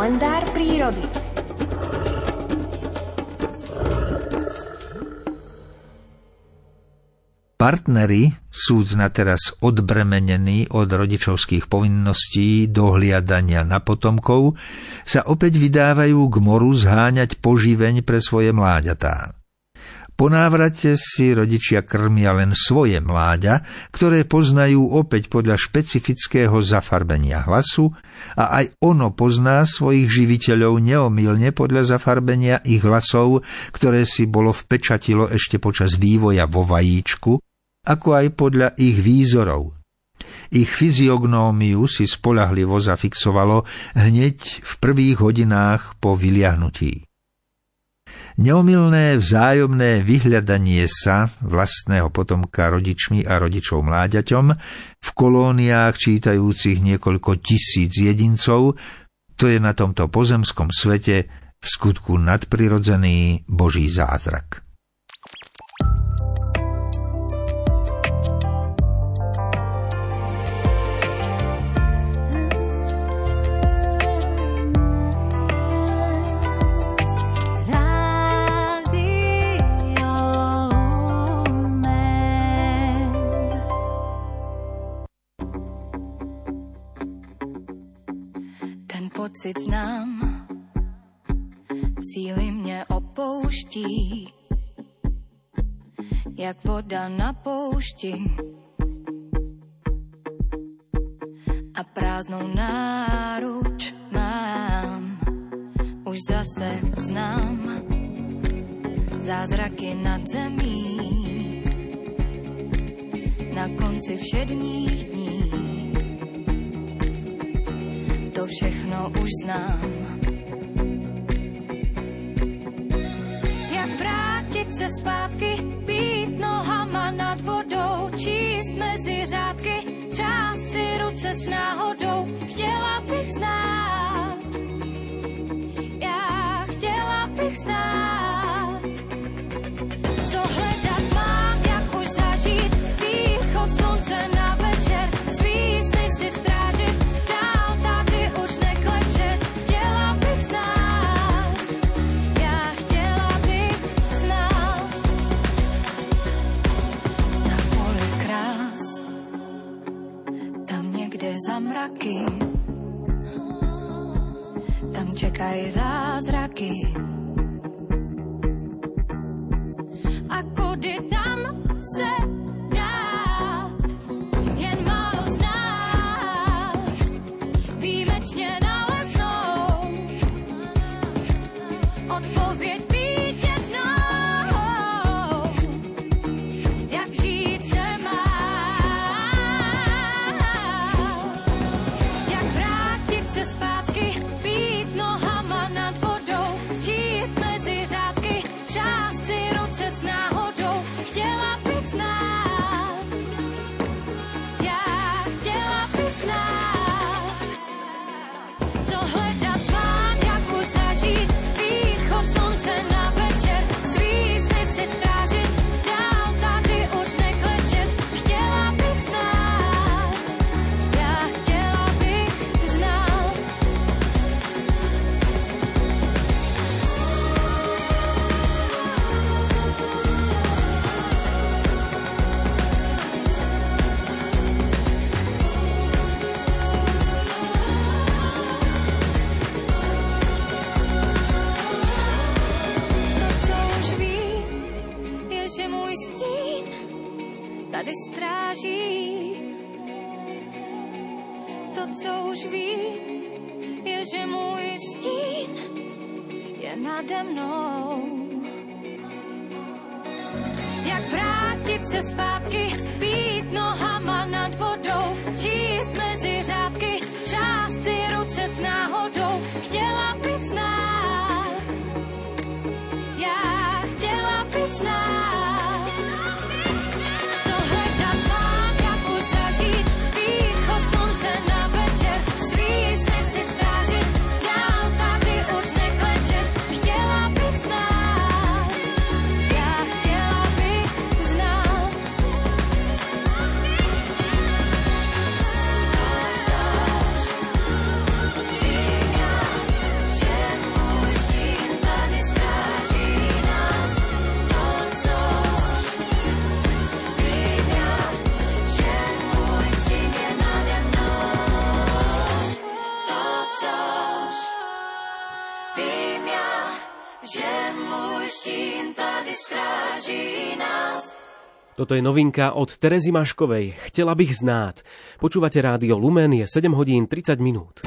kalendár prírody. Partnery, súdzna teraz odbremenení od rodičovských povinností dohliadania na potomkov, sa opäť vydávajú k moru zháňať poživeň pre svoje mláďatá. Po návrate si rodičia krmia len svoje mláďa, ktoré poznajú opäť podľa špecifického zafarbenia hlasu a aj ono pozná svojich živiteľov neomilne podľa zafarbenia ich hlasov, ktoré si bolo vpečatilo ešte počas vývoja vo vajíčku, ako aj podľa ich výzorov. Ich fyziognómiu si spolahlivo zafixovalo hneď v prvých hodinách po vyliahnutí. Neomilné vzájomné vyhľadanie sa vlastného potomka rodičmi a rodičov mláďaťom v kolóniách čítajúcich niekoľko tisíc jedincov, to je na tomto pozemskom svete v skutku nadprirodzený Boží zázrak. Pocit znám, síly mě opouští, jak voda na poušti. A prázdnou náruč mám, už zase znám zázraky nad zemí. Na konci všedních dní to všechno už znám. Jak vrátit se zpátky, být nohama nad vodou, číst mezi řádky, mraky. Tam čekají zázraky. A kudy tam se dá, jen málo z nás výjimečně naleznou odpověď tady stráží. To, co už ví, je, že můj stín je nade mnou. Jak vrátit se zpátky, být nohama nad vodou, číst učí nás. Toto je novinka od Terezy Maškovej. Chcela bych znát. Počúvate rádio Lumen, je 7 hodín 30 minút.